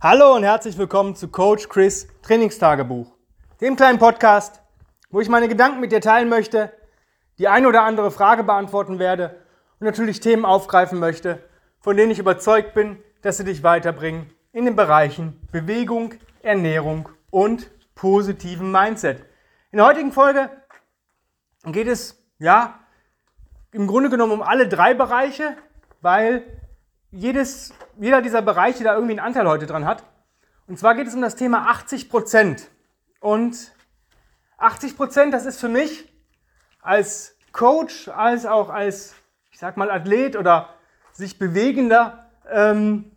Hallo und herzlich willkommen zu Coach Chris Trainingstagebuch, dem kleinen Podcast, wo ich meine Gedanken mit dir teilen möchte, die eine oder andere Frage beantworten werde und natürlich Themen aufgreifen möchte, von denen ich überzeugt bin, dass sie dich weiterbringen in den Bereichen Bewegung, Ernährung und positiven Mindset. In der heutigen Folge geht es ja im Grunde genommen um alle drei Bereiche, weil jedes, jeder dieser Bereiche da irgendwie einen Anteil heute dran hat. Und zwar geht es um das Thema 80 Prozent. Und 80 Prozent, das ist für mich als Coach, als auch als, ich sag mal, Athlet oder sich bewegender, ähm,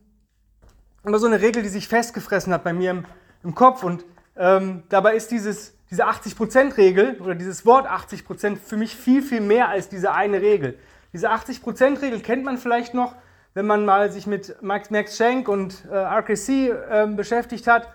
immer so eine Regel, die sich festgefressen hat bei mir im, im Kopf. Und ähm, dabei ist dieses, diese 80%-Regel oder dieses Wort 80% für mich viel, viel mehr als diese eine Regel. Diese 80%-Regel kennt man vielleicht noch wenn man mal sich mit Max, Schenk und äh, RKC äh, beschäftigt hat.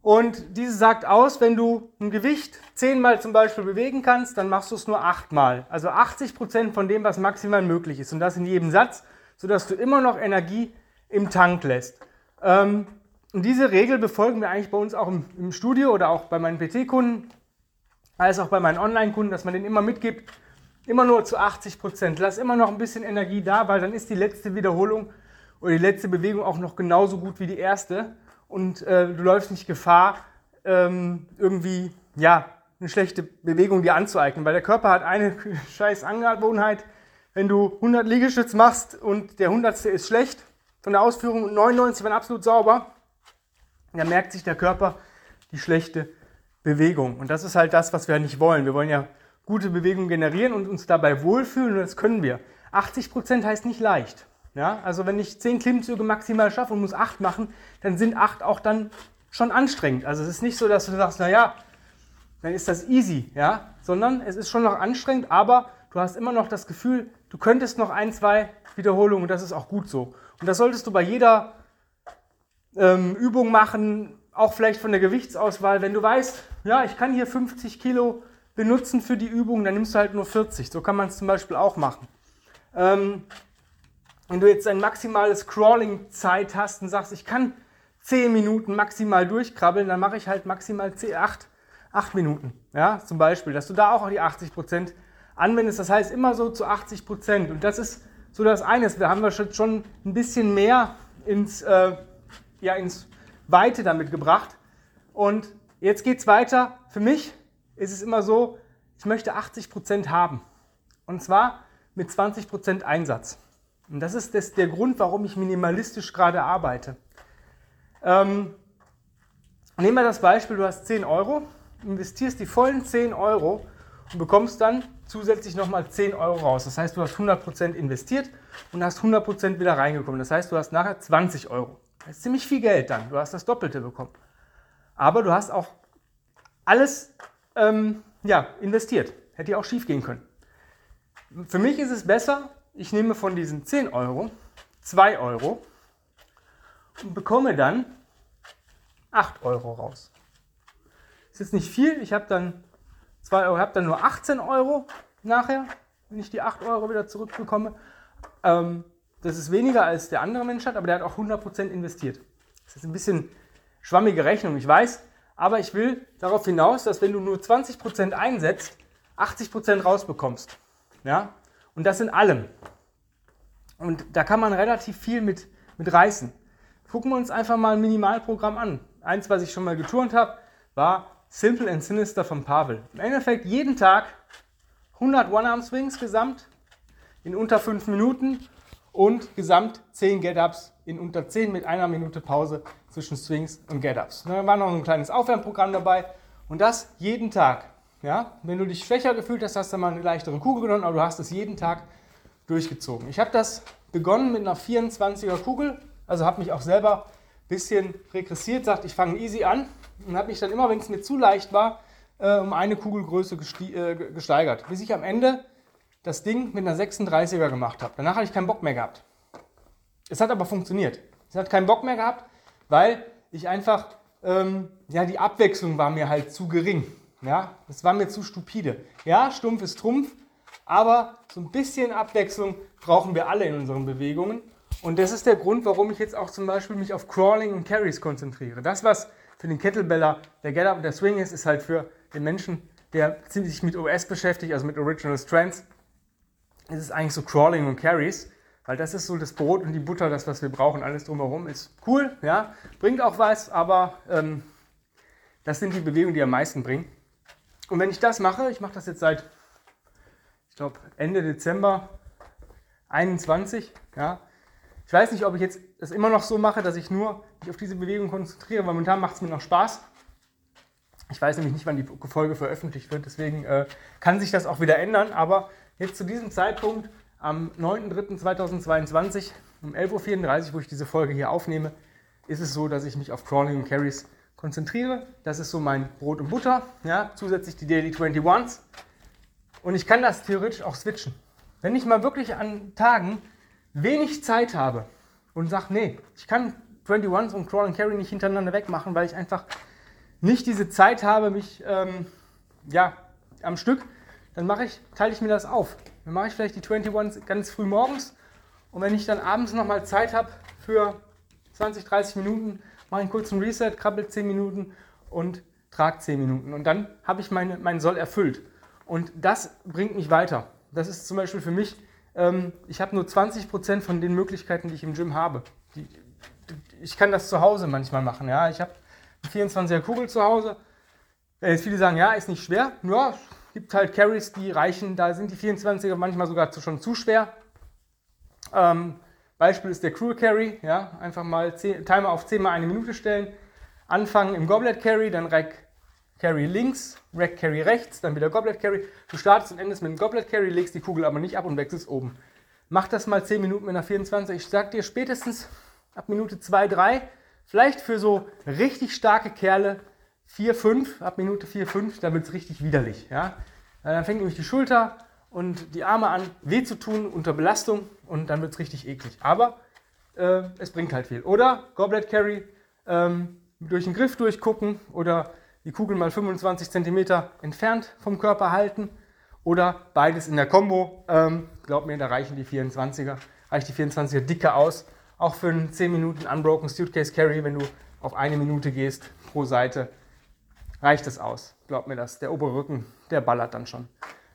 Und diese sagt aus, wenn du ein Gewicht zehnmal zum Beispiel bewegen kannst, dann machst du es nur achtmal. Also 80 Prozent von dem, was maximal möglich ist. Und das in jedem Satz, sodass du immer noch Energie im Tank lässt. Ähm, und diese Regel befolgen wir eigentlich bei uns auch im, im Studio oder auch bei meinen PT-Kunden, als auch bei meinen Online-Kunden, dass man denen immer mitgibt, Immer nur zu 80 Prozent. Lass immer noch ein bisschen Energie da, weil dann ist die letzte Wiederholung oder die letzte Bewegung auch noch genauso gut wie die erste. Und äh, du läufst nicht Gefahr, ähm, irgendwie ja, eine schlechte Bewegung dir anzueignen. Weil der Körper hat eine scheiß Angewohnheit. Wenn du 100 Liegestütz machst und der 100. ist schlecht von der Ausführung und 99 waren absolut sauber, dann merkt sich der Körper die schlechte Bewegung. Und das ist halt das, was wir nicht wollen. Wir wollen ja gute Bewegung generieren und uns dabei wohlfühlen und das können wir. 80 Prozent heißt nicht leicht. Ja? Also wenn ich 10 Klimmzüge maximal schaffe und muss 8 machen, dann sind 8 auch dann schon anstrengend. Also es ist nicht so, dass du sagst, naja, dann ist das easy, ja? sondern es ist schon noch anstrengend, aber du hast immer noch das Gefühl, du könntest noch ein, zwei Wiederholungen und das ist auch gut so. Und das solltest du bei jeder ähm, Übung machen, auch vielleicht von der Gewichtsauswahl, wenn du weißt, ja, ich kann hier 50 Kilo benutzen für die Übung, dann nimmst du halt nur 40. So kann man es zum Beispiel auch machen. Ähm, wenn du jetzt ein maximales Crawling-Zeit hast und sagst, ich kann 10 Minuten maximal durchkrabbeln, dann mache ich halt maximal 10, 8, 8 Minuten. Ja, zum Beispiel, dass du da auch die 80% anwendest. Das heißt immer so zu 80%. Und das ist so das eine. Wir haben schon ein bisschen mehr ins, äh, ja, ins Weite damit gebracht. Und jetzt geht es weiter. Für mich ist es immer so, ich möchte 80% haben. Und zwar mit 20% Einsatz. Und das ist das, der Grund, warum ich minimalistisch gerade arbeite. Ähm, nehmen wir das Beispiel, du hast 10 Euro, investierst die vollen 10 Euro und bekommst dann zusätzlich nochmal 10 Euro raus. Das heißt, du hast 100% investiert und hast 100% wieder reingekommen. Das heißt, du hast nachher 20 Euro. Das ist ziemlich viel Geld dann. Du hast das Doppelte bekommen. Aber du hast auch alles ähm, ja, investiert. Hätte ja auch schief gehen können. Für mich ist es besser, ich nehme von diesen 10 Euro 2 Euro und bekomme dann 8 Euro raus. Ist jetzt nicht viel, ich habe dann 2 Euro, habe dann nur 18 Euro nachher, wenn ich die 8 Euro wieder zurückbekomme. Ähm, das ist weniger als der andere Mensch hat, aber der hat auch 100% investiert. Das ist ein bisschen schwammige Rechnung, ich weiß, aber ich will darauf hinaus, dass wenn du nur 20% einsetzt, 80% rausbekommst. Ja? Und das in allem. Und da kann man relativ viel mit, mit reißen. Gucken wir uns einfach mal ein Minimalprogramm an. Eins, was ich schon mal geturnt habe, war Simple and Sinister von Pavel. Im Endeffekt jeden Tag 100 One-Arm-Swings gesamt in unter 5 Minuten und gesamt 10 Get-Ups in unter 10 mit einer Minute Pause zwischen Swings und Get-Ups. Da war noch ein kleines Aufwärmprogramm dabei und das jeden Tag. Ja? Wenn du dich schwächer gefühlt hast, hast du mal eine leichtere Kugel genommen, aber du hast es jeden Tag durchgezogen. Ich habe das begonnen mit einer 24er Kugel, also habe mich auch selber ein bisschen regressiert, sagt, ich fange easy an und habe mich dann immer, wenn es mir zu leicht war, äh, um eine Kugelgröße äh, gesteigert, bis ich am Ende das Ding mit einer 36er gemacht habe. Danach habe ich keinen Bock mehr gehabt. Es hat aber funktioniert. Es hat keinen Bock mehr gehabt, weil ich einfach, ähm, ja, die Abwechslung war mir halt zu gering. Ja, das war mir zu stupide. Ja, stumpf ist Trumpf, aber so ein bisschen Abwechslung brauchen wir alle in unseren Bewegungen. Und das ist der Grund, warum ich jetzt auch zum Beispiel mich auf Crawling und Carries konzentriere. Das, was für den Kettlebeller der Get-Up und der Swing ist, ist halt für den Menschen, der sich mit OS beschäftigt, also mit Original Strengths, ist es eigentlich so Crawling und Carries, weil das ist so das Brot und die Butter, das, was wir brauchen. Alles drumherum ist cool, ja, bringt auch was, aber ähm, das sind die Bewegungen, die am meisten bringen. Und wenn ich das mache, ich mache das jetzt seit, ich glaube, Ende Dezember 21, ja, ich weiß nicht, ob ich jetzt das immer noch so mache, dass ich nur mich auf diese Bewegung konzentriere. Momentan macht es mir noch Spaß. Ich weiß nämlich nicht, wann die Folge veröffentlicht wird, deswegen äh, kann sich das auch wieder ändern. Aber jetzt zu diesem Zeitpunkt, am 9.3.2022, um 11.34 Uhr, wo ich diese Folge hier aufnehme, ist es so, dass ich mich auf Crawling und Carries konzentriere. Das ist so mein Brot und Butter. Ja? Zusätzlich die Daily 21s. Und ich kann das theoretisch auch switchen. Wenn ich mal wirklich an Tagen wenig Zeit habe und sage, nee, ich kann 21s und Crawl and Carry nicht hintereinander wegmachen, weil ich einfach nicht diese Zeit habe, mich ähm, ja, am Stück, dann mache ich, teile ich mir das auf. Dann mache ich vielleicht die 21s ganz früh morgens und wenn ich dann abends nochmal Zeit habe für 20, 30 Minuten, mache ich einen kurzen Reset, krabbel 10 Minuten und trage 10 Minuten. Und dann habe ich meine, meinen Soll erfüllt. Und das bringt mich weiter. Das ist zum Beispiel für mich, ähm, ich habe nur 20% von den Möglichkeiten, die ich im Gym habe. Die, ich kann das zu Hause manchmal machen. Ja? Ich habe 24er Kugel zu Hause. Wenn jetzt viele sagen, ja, ist nicht schwer. Ja, gibt halt Carries, die reichen. Da sind die 24er manchmal sogar schon zu schwer. Ähm, Beispiel ist der Crew Carry. Ja, einfach mal 10, Timer auf 10 mal eine Minute stellen. Anfangen im Goblet Carry, dann Rack Carry links, Rack Carry rechts, dann wieder Goblet Carry. Du startest und endest mit dem Goblet Carry, legst die Kugel aber nicht ab und wechselst oben. Mach das mal 10 Minuten mit einer 24. Ich sag dir spätestens ab Minute 2, 3 Vielleicht für so richtig starke Kerle 4, 5, ab Minute 4, 5, da wird es richtig widerlich. Ja? Dann fängt nämlich die Schulter und die Arme an weh zu tun unter Belastung und dann wird es richtig eklig. Aber äh, es bringt halt viel. Oder Goblet Carry, ähm, durch den Griff durchgucken oder die Kugel mal 25 cm entfernt vom Körper halten oder beides in der Combo. Ähm, glaub mir, da reichen die 24er, reicht die 24er dicke aus auch für einen 10 Minuten Unbroken Suitcase Carry, wenn du auf eine Minute gehst pro Seite, reicht es aus. Glaub mir das. Der obere Rücken, der ballert dann schon.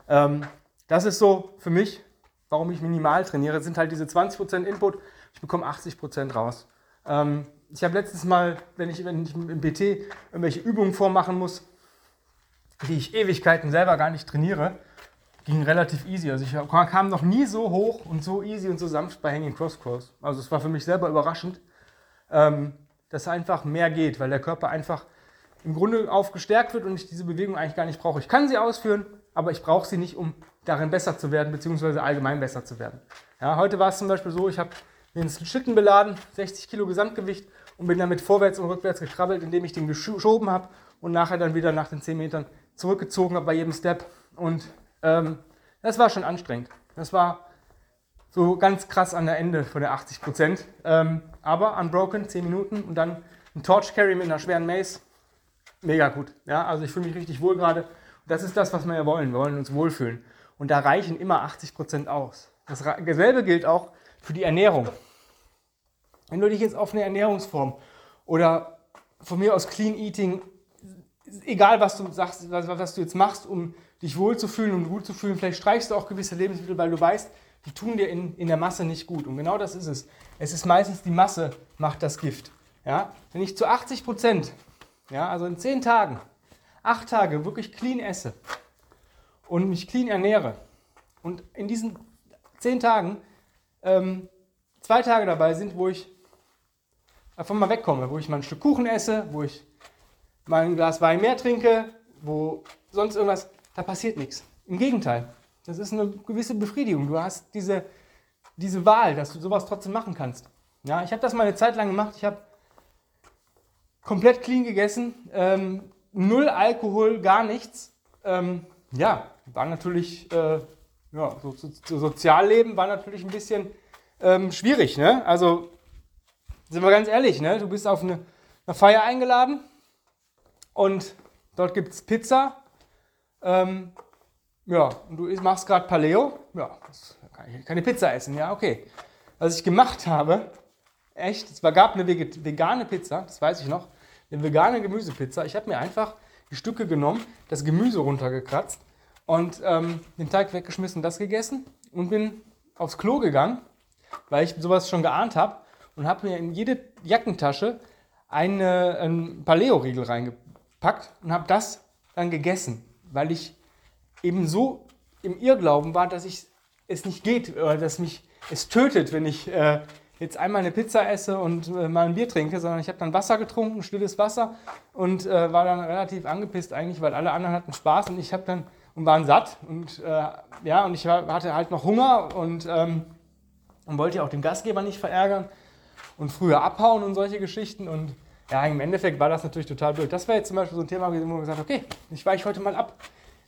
Ähm, das ist so für mich, warum ich minimal trainiere, sind halt diese 20% Input. Ich bekomme 80% raus. Ähm, ich habe letztens mal, wenn ich, wenn ich im PT irgendwelche Übungen vormachen muss, die ich Ewigkeiten selber gar nicht trainiere, ging relativ easy. Also ich kam noch nie so hoch und so easy und so sanft bei Hanging Cross Cross. Also es war für mich selber überraschend, ähm, dass einfach mehr geht, weil der Körper einfach im Grunde auf gestärkt wird und ich diese Bewegung eigentlich gar nicht brauche. Ich kann sie ausführen, aber ich brauche sie nicht, um darin besser zu werden, beziehungsweise allgemein besser zu werden. Ja, heute war es zum Beispiel so, ich habe mir einen Schlitten beladen, 60 Kilo Gesamtgewicht und bin damit vorwärts und rückwärts gekrabbelt, indem ich den geschoben habe und nachher dann wieder nach den 10 Metern zurückgezogen habe bei jedem Step und ähm, das war schon anstrengend. Das war so ganz krass an der Ende von der 80 Prozent. Ähm, aber unbroken, 10 Minuten und dann ein Torch Carry mit einer schweren Mace. Mega gut. Ja, also ich fühle mich richtig wohl gerade. Das ist das, was wir ja wollen. Wir wollen uns wohlfühlen. Und da reichen immer 80 Prozent aus. Dasselbe gilt auch für die Ernährung. Wenn du dich jetzt auf eine Ernährungsform oder von mir aus Clean Eating, egal was du sagst, was, was du jetzt machst, um dich wohlzufühlen und gut zu fühlen. Vielleicht streichst du auch gewisse Lebensmittel, weil du weißt, die tun dir in, in der Masse nicht gut. Und genau das ist es. Es ist meistens die Masse, macht das Gift. Ja? Wenn ich zu 80 Prozent, ja, also in 10 Tagen, 8 Tage wirklich clean esse und mich clean ernähre und in diesen 10 Tagen ähm, zwei Tage dabei sind, wo ich davon mal wegkomme, wo ich mal ein Stück Kuchen esse, wo ich mal ein Glas Wein mehr trinke, wo sonst irgendwas, da passiert nichts. Im Gegenteil, das ist eine gewisse Befriedigung. Du hast diese, diese Wahl, dass du sowas trotzdem machen kannst. Ja, ich habe das mal eine Zeit lang gemacht. Ich habe komplett clean gegessen, ähm, null Alkohol, gar nichts. Ähm, ja, war natürlich, äh, ja, so, so, so, Sozialleben war natürlich ein bisschen ähm, schwierig. Ne? Also, sind wir ganz ehrlich, ne? du bist auf eine, eine Feier eingeladen und dort gibt es Pizza ähm, ja, und du machst gerade Paleo. Ja, kann ich keine Pizza essen. Ja, okay. was ich gemacht habe, echt, es gab eine vegane Pizza, das weiß ich noch, eine vegane Gemüsepizza. Ich habe mir einfach die Stücke genommen, das Gemüse runtergekratzt und ähm, den Teig weggeschmissen, das gegessen und bin aufs Klo gegangen, weil ich sowas schon geahnt habe und habe mir in jede Jackentasche eine, ein Paleo-Riegel reingepackt und habe das dann gegessen, weil ich eben so im Irrglauben war, dass ich es nicht geht oder dass mich es tötet, wenn ich äh, jetzt einmal eine Pizza esse und äh, mal ein Bier trinke, sondern ich habe dann Wasser getrunken, stilles Wasser und äh, war dann relativ angepisst eigentlich, weil alle anderen hatten Spaß und ich habe dann und waren satt und äh, ja und ich hatte halt noch Hunger und, ähm, und wollte ja auch den Gastgeber nicht verärgern und früher abhauen und solche Geschichten und ja, im Endeffekt war das natürlich total blöd. Das wäre jetzt zum Beispiel so ein Thema, wo man gesagt okay, ich weiche heute mal ab.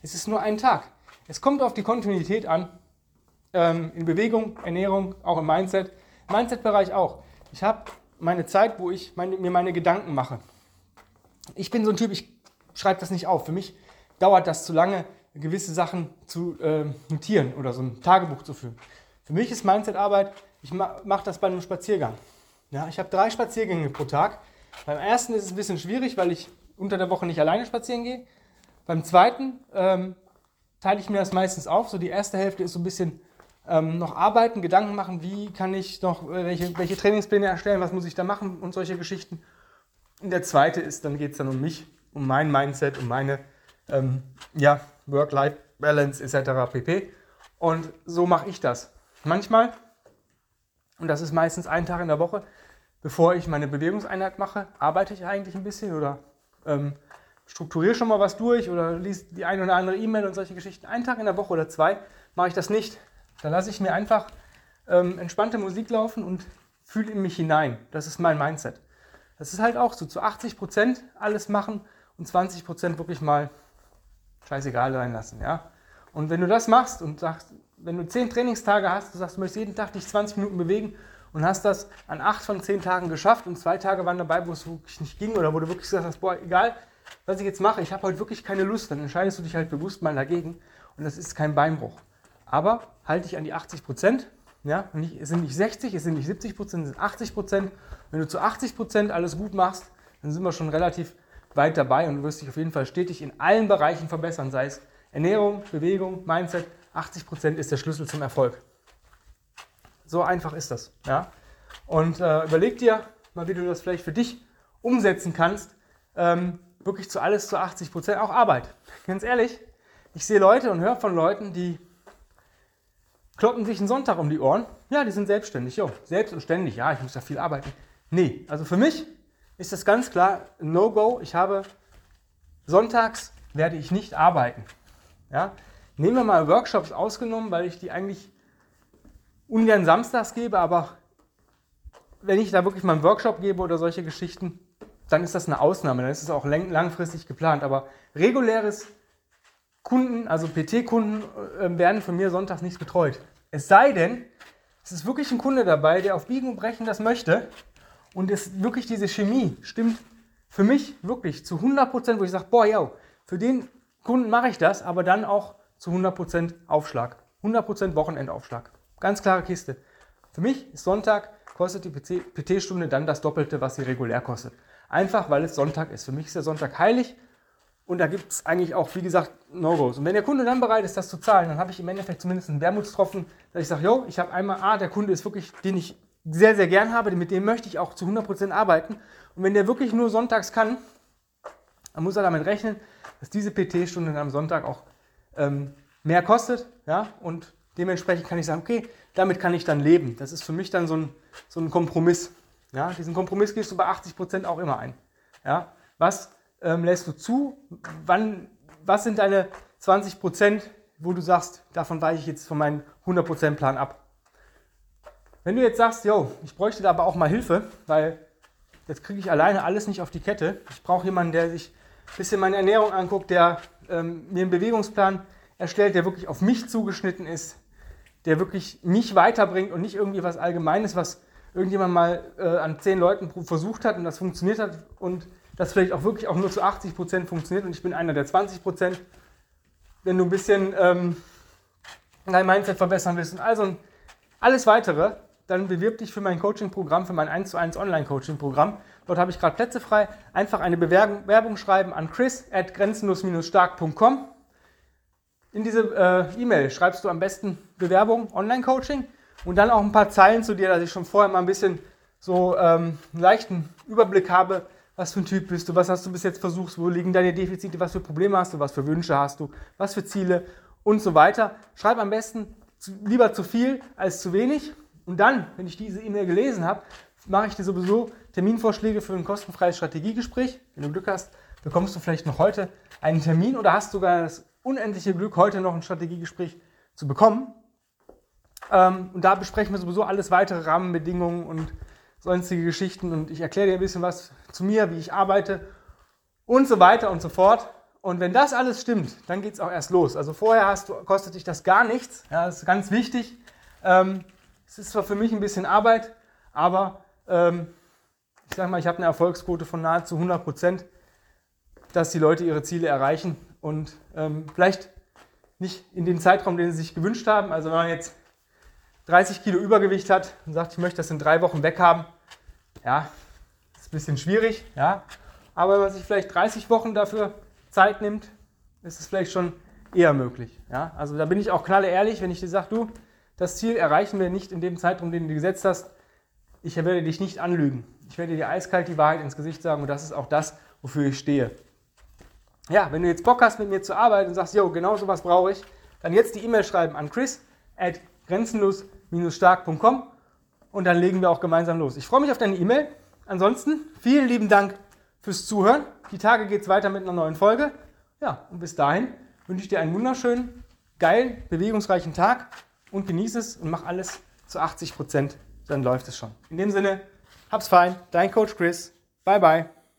Es ist nur ein Tag. Es kommt auf die Kontinuität an, ähm, in Bewegung, Ernährung, auch im Mindset. Mindset-Bereich auch. Ich habe meine Zeit, wo ich meine, mir meine Gedanken mache. Ich bin so ein Typ, ich schreibe das nicht auf. Für mich dauert das zu lange, gewisse Sachen zu äh, notieren oder so ein Tagebuch zu führen. Für mich ist Mindset-Arbeit, ich ma mache das bei einem Spaziergang. Ja, ich habe drei Spaziergänge pro Tag. Beim ersten ist es ein bisschen schwierig, weil ich unter der Woche nicht alleine spazieren gehe. Beim zweiten ähm, teile ich mir das meistens auf. So die erste Hälfte ist so ein bisschen ähm, noch arbeiten, Gedanken machen, wie kann ich noch, äh, welche, welche Trainingspläne erstellen, was muss ich da machen und solche Geschichten. Und der zweite ist, dann geht es dann um mich, um mein Mindset, um meine ähm, ja, Work-Life-Balance etc. pp. Und so mache ich das. Manchmal, und das ist meistens ein Tag in der Woche, bevor ich meine Bewegungseinheit mache, arbeite ich eigentlich ein bisschen oder ähm, strukturiere schon mal was durch oder liest die eine oder andere E-Mail und solche Geschichten. Einen Tag in der Woche oder zwei mache ich das nicht. Da lasse ich mir einfach ähm, entspannte Musik laufen und fühle in mich hinein. Das ist mein Mindset. Das ist halt auch so zu 80 Prozent alles machen und 20 Prozent wirklich mal scheißegal sein lassen. Ja? Und wenn du das machst und sagst, wenn du 10 Trainingstage hast, du sagst, du möchtest jeden Tag dich 20 Minuten bewegen und hast das an 8 von 10 Tagen geschafft und zwei Tage waren dabei, wo es wirklich nicht ging oder wo du wirklich gesagt hast, boah, egal, was ich jetzt mache, ich habe heute wirklich keine Lust, dann entscheidest du dich halt bewusst mal dagegen und das ist kein Beinbruch. Aber halte dich an die 80 Prozent. Ja, es sind nicht 60, es sind nicht 70 Prozent, es sind 80 Prozent. Wenn du zu 80 Prozent alles gut machst, dann sind wir schon relativ weit dabei und du wirst dich auf jeden Fall stetig in allen Bereichen verbessern, sei es Ernährung, Bewegung, Mindset. 80 Prozent ist der Schlüssel zum Erfolg. So einfach ist das. Ja? Und äh, überleg dir mal, wie du das vielleicht für dich umsetzen kannst. Ähm, wirklich zu alles zu 80 Prozent, auch Arbeit. Ganz ehrlich, ich sehe Leute und höre von Leuten, die kloppen sich einen Sonntag um die Ohren. Ja, die sind selbstständig. Jo, selbst und ständig. Ja, ich muss ja viel arbeiten. Nee, also für mich ist das ganz klar No-Go. Ich habe sonntags werde ich nicht arbeiten. Ja? Nehmen wir mal Workshops ausgenommen, weil ich die eigentlich ungern samstags gebe, aber wenn ich da wirklich mal einen Workshop gebe oder solche Geschichten, dann ist das eine Ausnahme, dann ist es auch langfristig geplant. Aber reguläres Kunden, also PT-Kunden, äh, werden von mir sonntags nicht betreut. Es sei denn, es ist wirklich ein Kunde dabei, der auf Biegen und Brechen das möchte und es wirklich diese Chemie stimmt für mich wirklich zu 100 Prozent, wo ich sage, boah, ja, für den Kunden mache ich das, aber dann auch zu 100 Prozent Aufschlag. 100 Prozent Wochenendaufschlag. Ganz klare Kiste. Für mich ist Sonntag, kostet die PT-Stunde dann das Doppelte, was sie regulär kostet. Einfach, weil es Sonntag ist. Für mich ist der Sonntag heilig und da gibt es eigentlich auch, wie gesagt, No-Gos. Und wenn der Kunde dann bereit ist, das zu zahlen, dann habe ich im Endeffekt zumindest einen Wermutstropfen, dass ich sage, jo, ich habe einmal, ah, der Kunde ist wirklich, den ich sehr, sehr gern habe, mit dem möchte ich auch zu 100% arbeiten. Und wenn der wirklich nur sonntags kann, dann muss er damit rechnen, dass diese PT-Stunde am Sonntag auch ähm, mehr kostet. Ja? Und dementsprechend kann ich sagen, okay, damit kann ich dann leben. Das ist für mich dann so ein, so ein Kompromiss. Ja? Diesen Kompromiss gehst du bei 80% auch immer ein. Ja? Was ähm, lässt du zu? Wann, was sind deine 20 Prozent, wo du sagst, davon weiche ich jetzt von meinem 100% Plan ab? Wenn du jetzt sagst, yo, ich bräuchte da aber auch mal Hilfe, weil jetzt kriege ich alleine alles nicht auf die Kette. Ich brauche jemanden, der sich ein bisschen meine Ernährung anguckt, der ähm, mir einen Bewegungsplan erstellt, der wirklich auf mich zugeschnitten ist, der wirklich mich weiterbringt und nicht irgendwie was Allgemeines, was irgendjemand mal äh, an zehn Leuten versucht hat und das funktioniert hat und das vielleicht auch wirklich auch nur zu 80 Prozent funktioniert und ich bin einer der 20%. Prozent. Wenn du ein bisschen ähm, dein Mindset verbessern willst und also alles weitere, dann bewirb dich für mein Coaching-Programm, für mein 1 zu 1 Online-Coaching-Programm. Dort habe ich gerade Plätze frei. Einfach eine Bewerbung schreiben an chris at grenzenlos-stark.com. In diese äh, E-Mail schreibst du am besten Bewerbung Online-Coaching und dann auch ein paar Zeilen zu dir, dass ich schon vorher mal ein bisschen so ähm, einen leichten Überblick habe, was für ein Typ bist du, was hast du bis jetzt versucht, wo liegen deine Defizite, was für Probleme hast du, was für Wünsche hast du, was für Ziele und so weiter. Schreib am besten lieber zu viel als zu wenig. Und dann, wenn ich diese E-Mail gelesen habe, mache ich dir sowieso Terminvorschläge für ein kostenfreies Strategiegespräch. Wenn du Glück hast, bekommst du vielleicht noch heute einen Termin oder hast sogar das unendliche Glück, heute noch ein Strategiegespräch zu bekommen. Ähm, und da besprechen wir sowieso alles weitere Rahmenbedingungen und sonstige Geschichten und ich erkläre dir ein bisschen was zu mir, wie ich arbeite und so weiter und so fort. Und wenn das alles stimmt, dann geht es auch erst los. Also vorher du, kostet dich das gar nichts. Ja, das ist ganz wichtig. Ähm, es ist zwar für mich ein bisschen Arbeit, aber ähm, ich sage mal, ich habe eine Erfolgsquote von nahezu 100 Prozent, dass die Leute ihre Ziele erreichen und ähm, vielleicht nicht in den Zeitraum, den sie sich gewünscht haben. Also wenn man jetzt 30 Kilo Übergewicht hat und sagt, ich möchte das in drei Wochen weghaben, ja, ist ein bisschen schwierig, ja. Aber wenn man sich vielleicht 30 Wochen dafür Zeit nimmt, ist es vielleicht schon eher möglich. Ja? Also da bin ich auch knalle ehrlich, wenn ich dir sage, du, das Ziel erreichen wir nicht in dem Zeitraum, den du gesetzt hast. Ich werde dich nicht anlügen. Ich werde dir eiskalt die Wahrheit ins Gesicht sagen und das ist auch das, wofür ich stehe. Ja, wenn du jetzt Bock hast, mit mir zu arbeiten und sagst, jo, genau so was brauche ich, dann jetzt die E-Mail schreiben an chris at grenzenlos-stark.com und dann legen wir auch gemeinsam los. Ich freue mich auf deine E-Mail. Ansonsten vielen lieben Dank fürs Zuhören. Die Tage geht es weiter mit einer neuen Folge. Ja, und bis dahin wünsche ich dir einen wunderschönen, geilen, bewegungsreichen Tag und genieße es und mach alles zu 80 Prozent. Dann läuft es schon. In dem Sinne, hab's fein. Dein Coach Chris. Bye, bye.